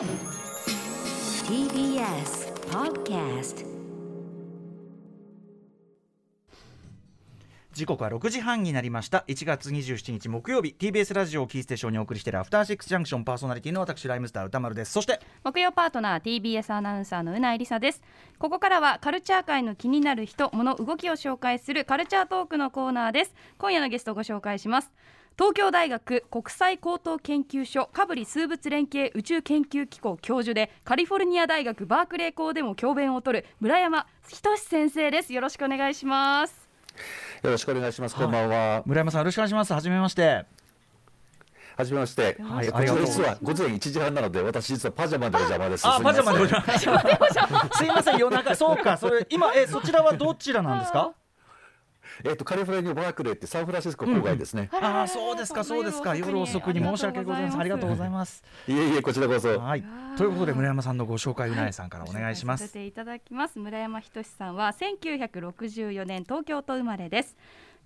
TBS Podcast 時刻は6時半になりました。1月27日木曜日。TBS ラジオをキーステーションにお送りしているアフターシックスジャンクションパーソナリティの私ライムスター歌丸です。そして木曜パートナー TBS アナウンサーのうないりさです。ここからはカルチャー界の気になる人物動きを紹介するカルチャートークのコーナーです。今夜のゲストをご紹介します東京大学国際高等研究所カブリ数物連携宇宙研究機構教授でカリフォルニア大学バークレー校でも教鞭を取る村山仁先生です。よろしくお願いします。よろしくお願いします。こんばんは。村山さんよろしくお願いします。はじめまして。はじめまして。はいこありがとうございます。ちら実は午前1時半なので、私実はパジャマでお邪魔です。あパジャマでお邪魔すいません 夜中。そうかそれ今えそちらはどちらなんですか？えっとカリフォルニアバークレーってサンフランシスコ郊外ですね。ああそうですかそうですか。夜遅くに申し訳ございません。ありがとうございます。いえいえこちらこそ。はい。ということで村山さんのご紹介うなえさんからお願いします。させていただきます。村山仁さんは1964年東京都生まれです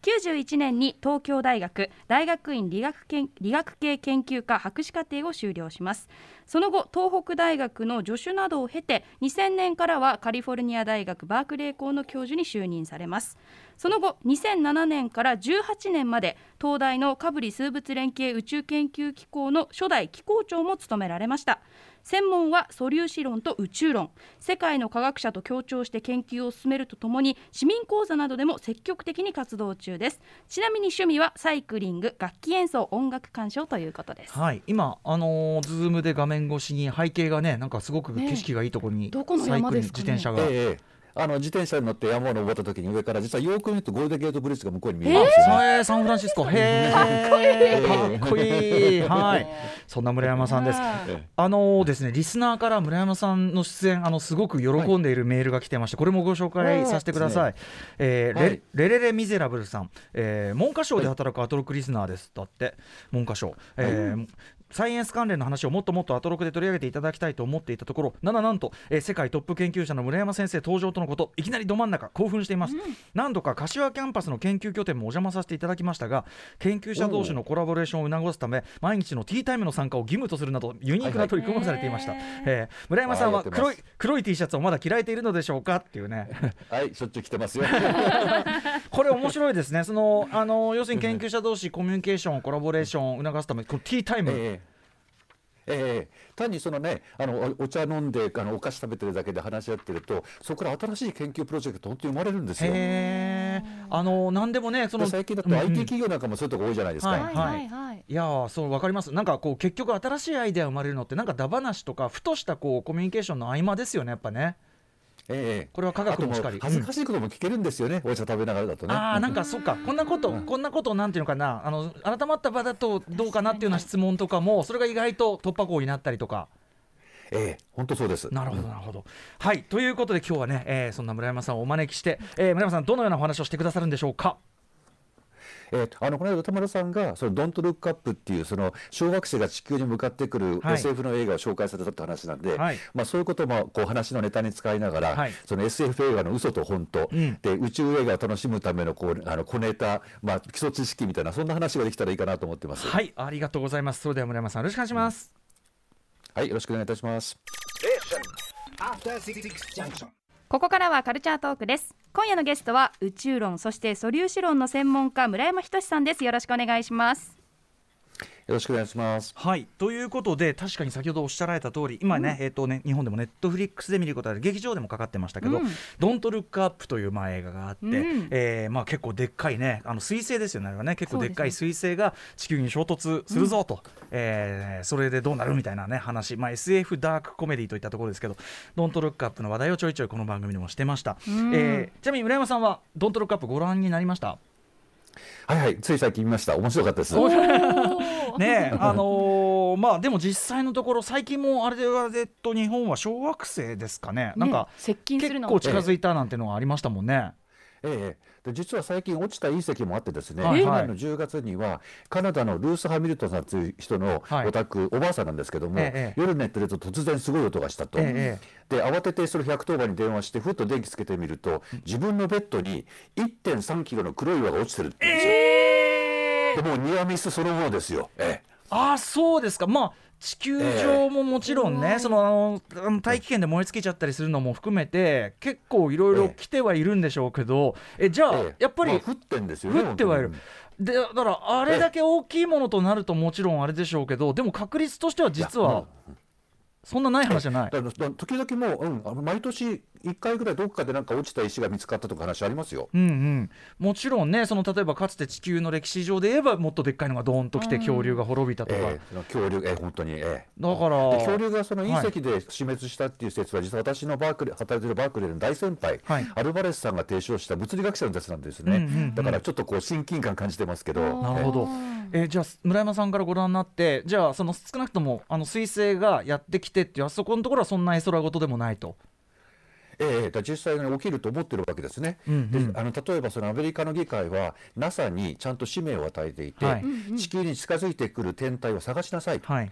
91年に東京大学大学院理学研理学系研究科博士課程を修了します。その後東北大学の助手などを経て2000年からはカリフォルニア大学バークレー校の教授に就任されます。その後2007年から18年まで東大のカブリ数物連携宇宙研究機構の初代機構長も務められました。専門は素粒子論と宇宙論。世界の科学者と協調して研究を進めるとともに市民講座などでも積極的に活動中です。ちなみに趣味はサイクリング楽器演奏音楽鑑賞ということです。はい、今、あのーズームで画面越しに背景がね、なんかすごく景色がいいところに、どこの山ですかね？サイクリング自転車が、ええええあの自転車に乗って山を登った時に上から実はよく見るとゴールデンゲートブリッジが向こうに見えますよえサンフランシスコ、へー。かっこいい、はい、そんな村山さんです。えあのーですね、リスナーから村山さんの出演、あのすごく喜んでいるメールが来てまして、これもご紹介させてください。えーレはい。レレレミゼラブルさん、えー文科省で働くアトロクリスナーです。だって、文科省。えーサイエンス関連の話をもっともっとアトロクで取り上げていただきたいと思っていたところなななんと、えー世界トップ研究者の村山先生登場とのこといきなりど真ん中興奮しています、何度か柏キャンパスの研究拠点もお邪魔させていただきましたが研究者同士のコラボレーションを促すため毎日のティータイムの参加を義務とするなどユニークな取り組みをされていました、はいはいえー村山さんは黒い黒い T シャツをまだ着られているのでしょうかっていうね。はい、しょっちゅう来てますよ。これ面白いですね。そのあの要するに研究者同士コミュニケーションコラボレーションを促すためこのティータイム、ええええ単にそのねあのおお茶飲んであのお菓子食べてるだけで話し合ってるとそこから新しい研究プロジェクト本当に生まれるんですよ。あの何でもねそので最近だと IT 企業なんかもそういうとこ多いじゃないですか。はいはいはい。はい。いやーそうわかります。なんかこう結局新しいアイデア生まれるのってなんかダ話とかふとしたこうコミュニケーションの合間ですよねやっぱねええ。これは科学もしかり。恥ずかしいことも聞けるんですよね、お茶食べながらだとね。ああなんかそっか。こんなこと、こんなことなんていうのかな。あの改まった場だとどうかなっていうような質問とかもそれが意外と突破口になったりとか。ええ。本当そうです。なるほどなるほど。はい。ということで今日はね、えーそんな村山さんをお招きして、えー村山さんどのようなお話をしてくださるんでしょうかえーとあのこの間歌丸さんがそのドントルックアップっていうその小惑星が地球に向かってくるはい。SF の映画を紹介されたって話なんで、はい。まあそういうこともこう話のネタに使いながら、はい。その SF 映画の嘘と本当、うん。で宇宙映画を楽しむためのこうあの小ネタまあ基礎知識みたいなそんな話ができたらいいかなと思ってます。はい。ありがとうございます。それでは村山さんよろしくお願いします、はい、よろしくお願いいたします。After Six Junction. ここからはカルチャートークです。今夜のゲストは宇宙論そして素粒子論の専門家村山仁さんです。よろしくお願いします。よろしくお願いします。はい。ということで確かに先ほどおっしゃられた通り今ね、えっ、とね日本でもネットフリックスで見ることがで劇場でもかかってましたけどうん「ドントルックアップというまあ映画があって、うん。えーまあ、結構でっかいねあの彗星ですよねあれはね。結構でっかいそ彗星が地球に衝突するぞと、えーそれでどうなるみたいなね話、まあ、SF ダークコメディといったところですけど「ドントルックアップの話題をちょいちょいこの番組でもしてました、うん。えーちなみに村山さんは「ドントルックアップご覧になりました？はいはい、つい最近見ました。面白かったです。ねえ あのーまあでも実際のところ最近もあれではえっと日本は小惑星ですかね。なんかね接近するの結構近づいたなんてのがありましたもんね。ええ。で実は最近落ちた隕石もあってですね、はいはい。去年の10月にはカナダのルース・ハミルトンさんという人のはい。お宅、おばあさんなんですけども、ええ夜寝てると突然すごい音がしたと、えで慌ててそれ110番に電話してふっと電気つけてみると自分のベッドに1.3キロの黒い岩が落ちてるって言うんですよ、でもうニアミスそのものですよ、ええ。ああそうですか。まあ地球上ももちろんね、ええ。そのあの大気圏で燃え尽きちゃったりするのも含めて結構いろいろ来てはいるんでしょうけど、えじゃあ、ええ。やっぱり、まあ降ってんですよね降ってはいる。本でだからあれだけ大きいものとなるともちろんあれでしょうけどでも確率としては実はそんなない話じゃない。だから時々もう、うん、あの毎年1回ぐらいどっかでなんか落ちた石が見つかったとか話ありますよ。うんうん、もちろんねその例えばかつて地球の歴史上で言えばもっとでっかいのがドーンと来て恐竜が滅びたとか、ええその恐竜、ええ本当に、ええ。だからで恐竜がその隕石で死滅したっていう説は、実は私のバークレー働いてるバークレーの大先輩、はい。アルバレスさんが提唱した物理学者の説なんですね、うんうんうんだからちょっとこう親近感感じてますけど、なるほど。えーじゃあ村山さんからご覧になってじゃあその少なくともあの彗星がやってきてっていうあそこのところはそんな絵空事でもないと。ええだ実際に起きると思ってるわけですね。うんうんであの例えばそのアメリカの議会は NASA にちゃんと使命を与えていて、はい地球に近づいてくる天体を探しなさいと、はい。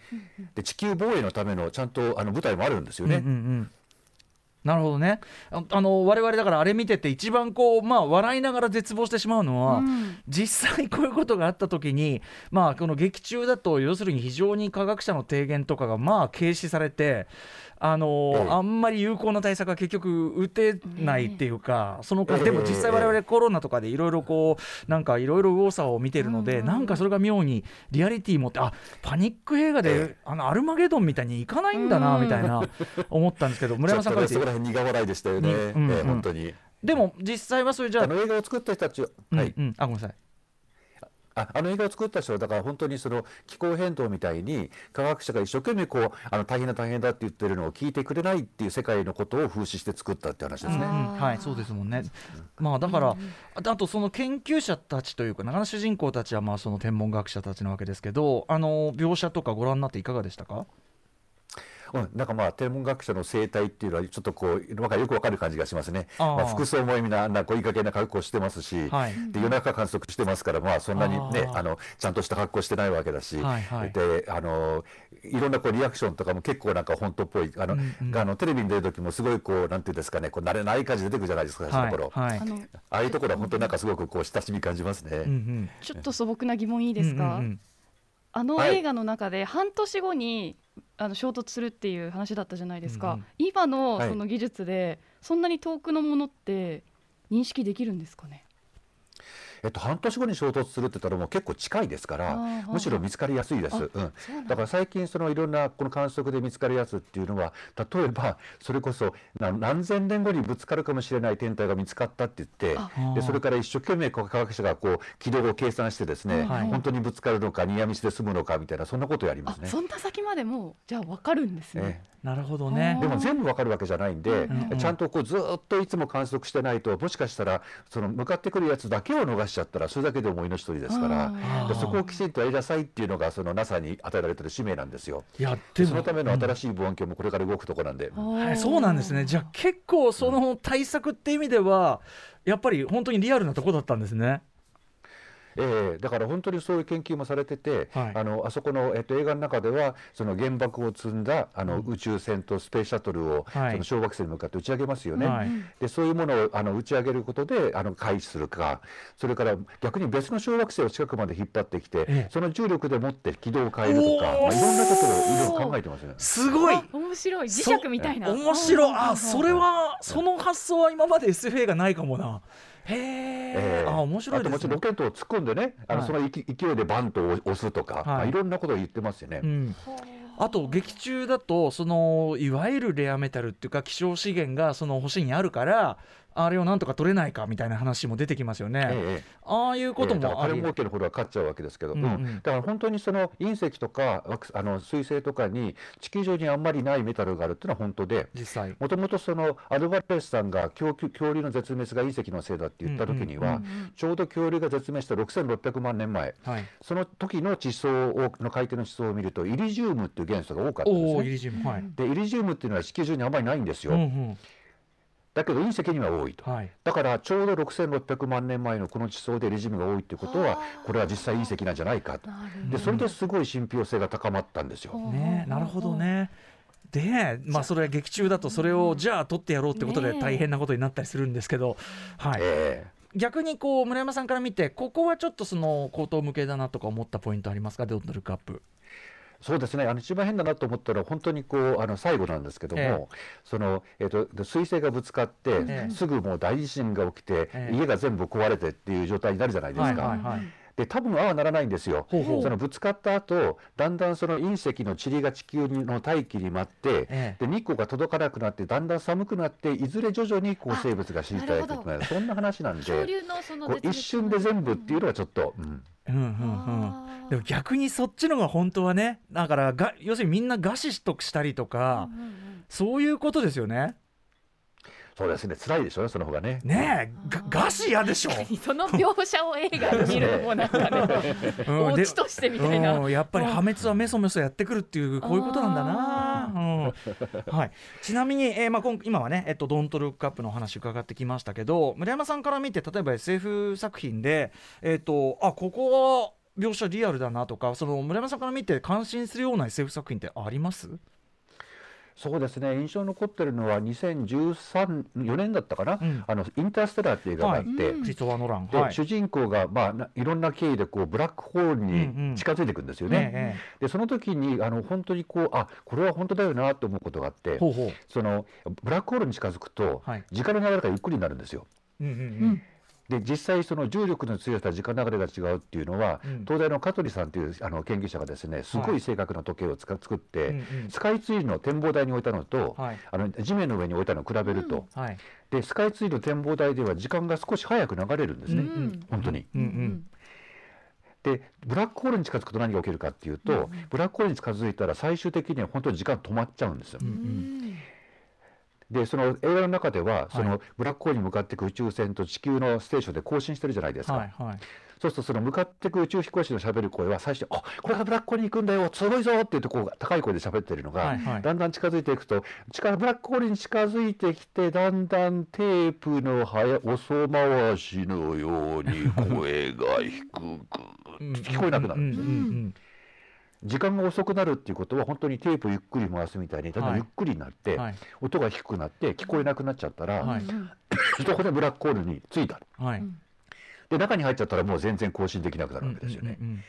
で地球防衛のためのちゃんとあの部隊もあるんですよね。うんうんうんなるほどね。ああの我々だからあれ見てて一番こうまあ笑いながら絶望してしまうのは、うん。実際こういうことがあった時にまあこの劇中だと要するに非常に科学者の提言とかがまあ軽視されてあの、ええあんまり有効な対策が結局打てないっていうか、そのええでも実際我々コロナとかでいろいろこうなんかいろいろ右往左往を見てるので、うん。なんかそれが妙にリアリティ持ってあパニック映画で、えあのアルマゲドンみたいにいかないんだな、うん。みたいな思ったんですけど 村山さんからそこら辺苦笑いでしたよね、にうん。ええうん。本当に。でも実際はそれじゃああの映画を作った人たちは、はい。うんうん。あごめんなさいああの映画を作った人はだから本当にその気候変動みたいに科学者が一生懸命こうあの大変だ大変だって言ってるのを聞いてくれないっていう世界のことを風刺して作ったって話ですね。はいそうですもんね。まあだから、あとあとその研究者たちというかなかなか主人公たちはまあその天文学者たちなわけですけどあの描写とかご覧になっていかがでしたか？うん、なんかまあ天文学者の生態っていうのはちょっとこうなんかよくわかる感じがしますね。あーまあ、服装もみんなあんなこういい加減な格好してますし、はい。で夜中観測してますからまあそんなにねあのちゃんとした格好してないわけだし、はいはい。であのいろんなこうリアクションとかも結構なんか本当っぽいあの、うんうん。あのテレビに出る時もすごいこうなんていうんですかねこう慣れない感じで出てくるじゃないですか最初の頃。はい。あのああいうところは本当になんかすごくこう親しみ感じますね。うんうん。ちょっと素朴な疑問いいですか、うんうんうん。あのはい。映画の中で半年後にあの衝突するっていう話だったじゃないですか、うんうん。今のはい。その技術でそんなに遠くのものって認識できるんですかね？えっと、半年後に衝突するって言ったらもう結構近いですかあらーむしろ見つかりやすいです。うんだから最近そのいろんなこの観測で見つかるやつっていうのは例えばそれこそな何千年後にぶつかるかもしれない天体が見つかったって言ってあでそれから一生懸命科学者がこう軌道を計算してですね、はい本当にぶつかるのかニアミスで済むのかみたいなそんなことをやりますね。あそんな先までもうじゃあ分かるんですねえ。なるほどね。でも全部わかるわけじゃないんで、うんうんちゃんとこうずーっといつも観測してないともしかしたらその向かってくるやつだけを逃しちゃったらそれだけでも命取りですからそこをきちんとやりなさいっていうのがその NASA に与えられてる使命なんですよ。いやでも。そのための新しい望遠鏡もこれから動くとこなんで。はいそうなんですね。じゃあ結構その対策って意味ではやっぱり本当にリアルなとこだったんですね。ええだから本当にそういう研究もされてて、はい。あのあそこの、えっと、映画の中ではその原爆を積んだあの、宇宙船とスペースシャトルを、はい。その小惑星に向かって打ち上げますよね。はい。でそういうものをあの打ち上げることであの回避するかそれから逆に別の小惑星を近くまで引っ張ってきて、ええ。その重力でもって軌道を変えるとか、まあ、いろんなことをいろいろ考えてますね。すごい。あ面白い。磁石みたいな。面白い。ああそれはその発想は今まで SF 映画ないかもなへえええ。あ面白いあともちろんロケットを突っ込んでね、あのはい。その勢勢いでバンと押すとか、はい。まあ、いろんなことを言ってますよね。うん。あと劇中だとそのいわゆるレアメタルっていうか希少資源がその星にあるからあれをなんとか取れないかみたいな話も出てきますよね。ええああいうこともあり、金儲けのほどは勝っちゃうわけですけど、うんうんだから本当にその隕石とか惑あの彗星とかに地球上にあんまりないメタルがあるっていうのは本当で。実際。もともとそのアルバレスさんが恐竜恐竜の絶滅が隕石のせいだって言った時には、ちょうど恐竜が絶滅した6600万年前はい。その時の地層をの海底の地層を見るとイリジウムっていう元素が多かったんですおおイね。リジウムはい。でイリジウムっていうのは地球上にあんまりないんですよ、うんうんだけど隕石には多いと。はい。だからちょうど6600万年前のこの地層でリジウムが多いっていうことはこれは実際隕石なんじゃないかとなるほでそれですごい信憑性が高まったんですよ。どねなるほどね。で、まあそれは劇中だとそれをじゃあ取ってやろうってことで大変なことになったりするんですけど、はい。え逆にこう村山さんから見てここはちょっとその口頭向けだなとか思ったポイントありますか？ドントルックアップ。そうですね。あの一番変だなと思ったら本当にこうあの最後なんですけども、ええ。その、えっと彗星がぶつかって、ええ。すぐもう大地震が起きて、ええ。家が全部壊れてっていう状態になるじゃないですか。はいはいはい。で多分ああならないんですよ。ほうほう。そのぶつかった後だんだんその隕石の塵が地球の大気に舞って、えで日光が届かなくなってだんだん寒くなっていずれ徐々にこうあ生物が死に絶えていくそんな話なんでその一瞬で全部っていうのはちょっと、うんうんうんうん。でも逆にそっちのが本当はねだからが要するにみんな餓死しとくしたりとか、うんうんそういうことですよね。そうですね。辛いでしょうねその方がね。ねえが餓死嫌でしょ、うんその描写を映画で見るのもなんかねうん。オチとしてみたいな。うんやっぱり破滅はメソメソやってくるっていうこういうことなんだな、うん。はい、ちなみに、えーまあ、今今はね、えっと、ドントルックアップのお話伺ってきましたけど村山さんから見て例えば SF 作品で、えっと、あここは描写リアルだなとかその村山さんから見て感心するような SF 作品ってあります？そうですね。印象に残ってるのは2013 4年だったかな、うん。あのインターステラーっていう映画があって、はいはい。主人公が、まあ、ないろんな経緯でこうブラックホールうんうん。に近づいていくんですよね。えでその時にあの本当にこうあこれは本当だよなと思うことがあってえほうほう、そのブラックホールに近づくと、はい。時間の流れがゆっくりになるんですよ。うんうんううんんで実際その重力の強さ時間流れが違うっていうのは、うん。東大の香取さんというあの研究者がですねすごい正確な時計をつか作って、うん。うんスカイツリーの展望台に置いたのと、はい。あの地面の上に置いたのを比べると、はい。でスカイツリーの展望台では時間が少し早く流れるんですね、うんうん。本当に。うんうん。でブラックホールに近づくと何が起きるかっていうと、ブラックホールに近づいたら最終的には本当に時間止まっちゃうんですよ。うん。うんでその映画の中では、そはのブラックホールに向かっていく宇宙船と地球のステーションで交信してるじゃないですか。はいはい。そうするとその向かっていく宇宙飛行士のしゃべる声は最初「あこれがブラックホールに行くんだよすごいぞ!」って言ってこう高い声で喋ってるのが、はいはい。だんだん近づいていくと近ブラックホールに近づいてきてだんだんテープの早遅回しのように声が低く聞こえなくなるんです時間が遅くなるっていうことは本当にテープをゆっくり回すみたいにだんだんはい。ゆっくりになって、はい。音が低くなって聞こえなくなっちゃったら、はい。そこでブラックホールに着いたはい。で中に入っちゃったらもう全然更新できなくなるわけですよね。うんうんうん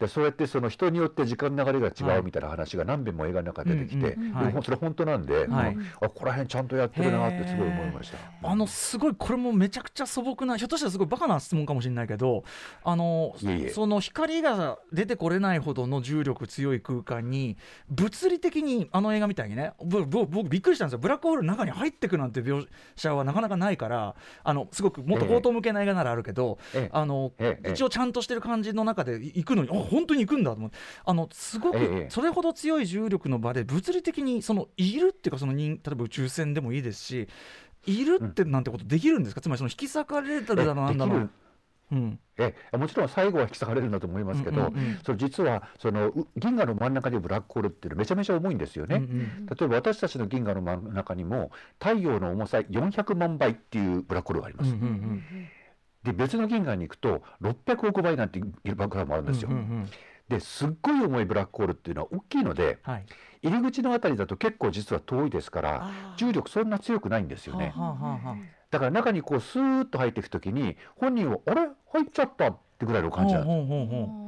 でそうやってその人によって時間の流れがはい。違うみたいな話が何遍も映画の中で出てきて、それ本当なんで、はい。あここら辺ちゃんとやってるなってすごい思いました。あのすごいこれもめちゃくちゃ素朴なひょっとしたらすごいバカな質問かもしれないけどあのその光が出てこれないほどの重力強い空間に物理的にあの映画みたいにねぼぼ僕びっくりしたんですよ。ブラックホールの中に入ってくなんて描写はなかなかないからあのすごくもっと高等向けな映画ならあるけど、ええ。あのええ。一応ちゃんとしてる感じの中で行くのにあ本当に行くんだと思ってあのすごくええそれほど強い重力の場で物理的にそのいるっていうかその人例えば宇宙船でもいいですしいるってなんてことできるんですか、つまりその引き裂かれてるだのなんだの。できる。うん。えもちろん最後は引き裂かれるんだと思いますけど、うんうんうん。それ実はそのう銀河の真ん中にブラックホールっていうのはめちゃめちゃ重いんですよね。うんうん例えば私たちの銀河の真ん中にも太陽の重さ400万倍っていうブラックホールがあります。うんうんうんで別の銀河に行くと600億倍なんていうブラックホールもあるんですよ。うんうんうんですっごい重いブラックホールっていうのは大きいのではい入り口のあたりだと結構実は遠いですから重力そんな強くないんですよね。はあはあはだから中にこうスーッと入っていくときに本人はあれ？入っちゃったってぐらいの感じなんです。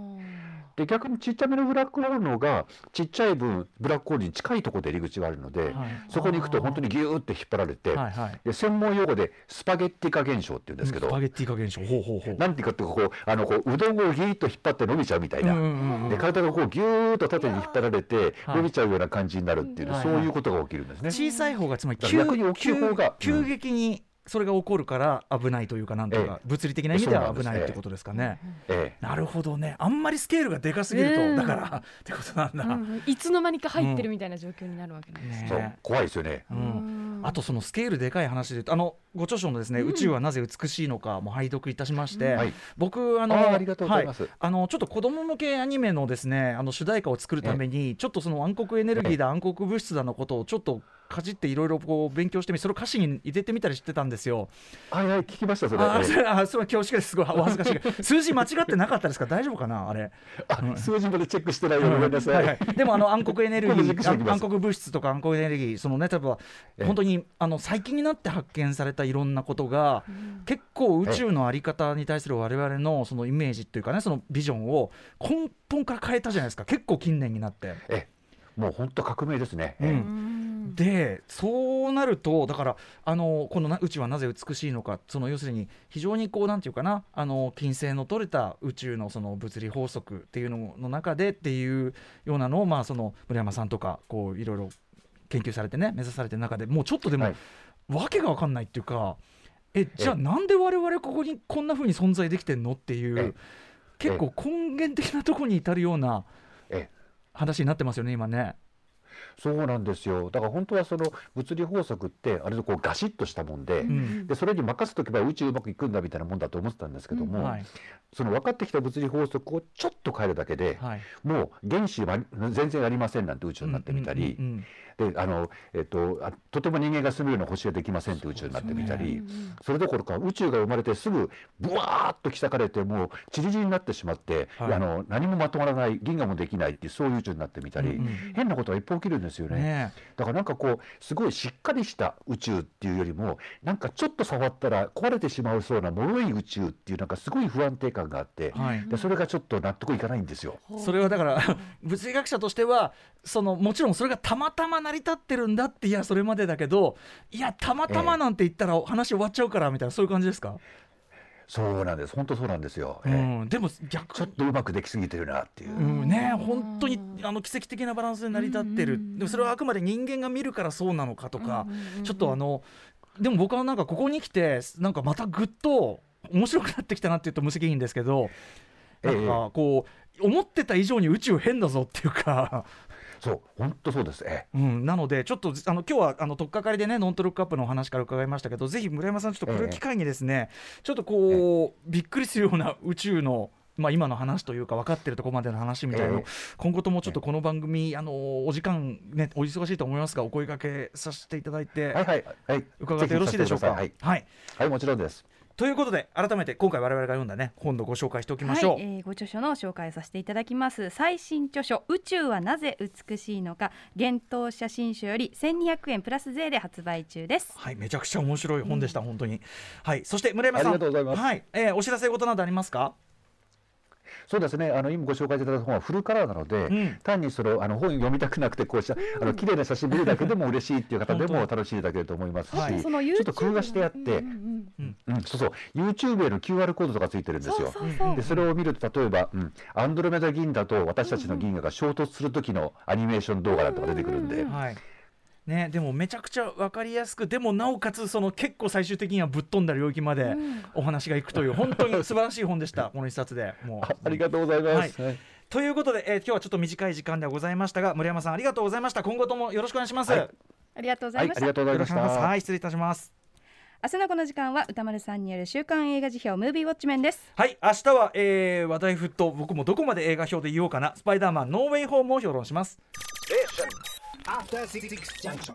で逆にちっちゃめのブラックホールの方がちっちゃい分ブラックホールに近いところで入り口があるので、うはい。そこに行くと本当にギューって引っ張られて、はいはい。で専門用語でスパゲッティ化現象って言うんですけど、スパゲッティ化現象。ほうほうほう。なんていうかっていうとこうあのこううどんをギューッと引っ張って伸びちゃうみたいな。で体がこうギューッと縦に引っ張られてはい。伸びちゃうような感じになるっていう、はいそういうことが起きるんですね。小さい方がつまりだから逆に大きい方が急激にそれが起こるから危ないというかなんとか、え物理的な意味では危ないってことですかね。えなるほどね。あんまりスケールがでかすぎると、うん。だから ってことなんだ。うんうん。いつの間にか入ってるみたいな状況になるわけなん。ですね。怖いですよね。ううん。ん、あとそのスケールでかい話であのご著書のですね、宇宙はなぜ美しいのかも拝読いたしまして、はい。僕あのあーありがとうございます。はあのちょっと子供向けアニメのですねあの主題歌を作るためにちょっとその暗黒エネルギーだ暗黒物質だのことをちょっとかじっていろいろこう勉強してみそれを歌詞に入れてみたりしてたんですよ。はいはい聞きましたそれ。あーそええれあそれ恐縮です。すごいお恥ずかしい。が数字間違ってなかったですか？大丈夫かなあれ？あ数字までチェックしてないよごめんなさはいはい。いでもあの暗黒エネルギー暗黒物質とか暗黒エネルギーそのね例えばええ。本当にあの最近になって発見されたいろんなことが結構宇宙のあり方に対する我々のそのイメージっていうかねそのビジョンを根本から変えたじゃないですか。結構近年になって。ええもう本当革命ですね、うん。でそうなるとだからあのこのな宇宙はなぜ美しいのかその要するに非常にこうなんていうかなあの金星の取れた宇宙のその物理法則っていうのの中でっていうようなのをまあその村山さんとかこういろいろ研究されてね目指されてる中でもうちょっとでも、はい。わけが分かんないっていうかえじゃあえなんで我々ここにこんな風に存在できてんのっていうえ結構根源的なところに至るようなええ話になってますよね今ね。そうなんですよ。だから本当はその物理法則ってあれでこうガシッとしたもんで,、ん。でそれに任せとけば宇宙うまくいくんだみたいなもんだと思ってたんですけども、はい。その分かってきた物理法則をちょっと変えるだけで、はい。もう原子は全然ありませんなんて宇宙になってみたり、うんうんうんであのえっと、あとても人間が住めるような星はできませんって宇宙になってみたりそれどころか宇宙が生まれてすぐブワーッと引かれてもう散り散りになってしまって、はい。あの何もまとまらない銀河もできないっていうそういう宇宙になってみたり、うんうん変なことがいっぱい起きるんですよね。ねだからなんかこうすごいしっかりした宇宙っていうよりもなんかちょっと触ったら壊れてしまうそうな脆い宇宙っていうなんかすごい不安定感があって、はい。でそれがちょっと納得いかないんですよ。それはだから物理学者としてはそのもちろんそれがたまたま成り立ってるんだっていやそれまでだけどいやたまたまなんて言ったら話終わっちゃうからみたいなそういう感じですか、そうなんです。本当そうなんですよ。ええ。うん、でも逆ちょっとうまくできすぎてるなっていう。うん。ね本当にあの奇跡的なバランスで成り立ってる、でもそれはあくまで人間が見るからそうなのかとか、ちょっとあのでも僕はなんかここに来てなんかまたぐっと面白くなってきたなっていうと無責任ですけどなんかこう思ってた以上に宇宙変だぞっていうか。そう本当そうです。ええうん、なので、ちょっとあの今日はあの取っかかりでね、ノントルックアップのお話から伺いましたけど、ぜひ村山さん、ちょっとこれを機会にですね、ちょっとこう、びっくりするような宇宙の。まあ、今の話というか分かってるところまでの話みたいなの今後ともちょっとこの番組、あのお時間、ね、お忙しいと思いますがお声掛けさせていただいて、はいはいはい。伺ってよろしいでしょうか？はい、はい、もちろんです。ということで改めて今回我々が読んだね本のご紹介しておきましょう。はい、えーご著書の紹介をさせていただきます最新著書宇宙はなぜ美しいのか幻冬写真書より1200円プラス税で発売中ですはい、めちゃくちゃ面白い本でした、本当に。はい、そして村山さん、ありがとうございますはい、えーお知らせ事などありますか？そうですね。あの今ご紹介いただいた本はフルカラーなので、うん。単にそのあの本読みたくなくてこうしたあの綺麗な写真見るだけでも嬉しいっていう方でも本楽しんでいただけると思いますし、ちょっと工夫がしてあって、うんうんうん、そうそう、YouTube への QR コードとかついてるんですよ。そうそうそう。でそれを見ると例えば、うん、アンドロメダ銀河と私たちの銀河が衝突する時のアニメーション動画なんとか出てくるんで、はい。ね、でもめちゃくちゃ分かりやすくでもなおかつその結構最終的にはぶっ飛んだ領域までお話がいくという本当に素晴らしい本でしたこの一冊で。もうあありがとうございます。はい。ということで、えー今日はちょっと短い時間ではございましたが村山さんありがとうございました。今後ともよろしくお願いします、はい。よありがとうござはいい、ました、ありがとうございろました。はい失礼いたします。明日のこの時間は歌丸さんによる週刊映画辞表ムービーウォッチメンです。はい明日は、えー話題沸騰僕もどこまで映画表で言おうかな。スパイダーマンノーウェイホームを評論します After Six Junction.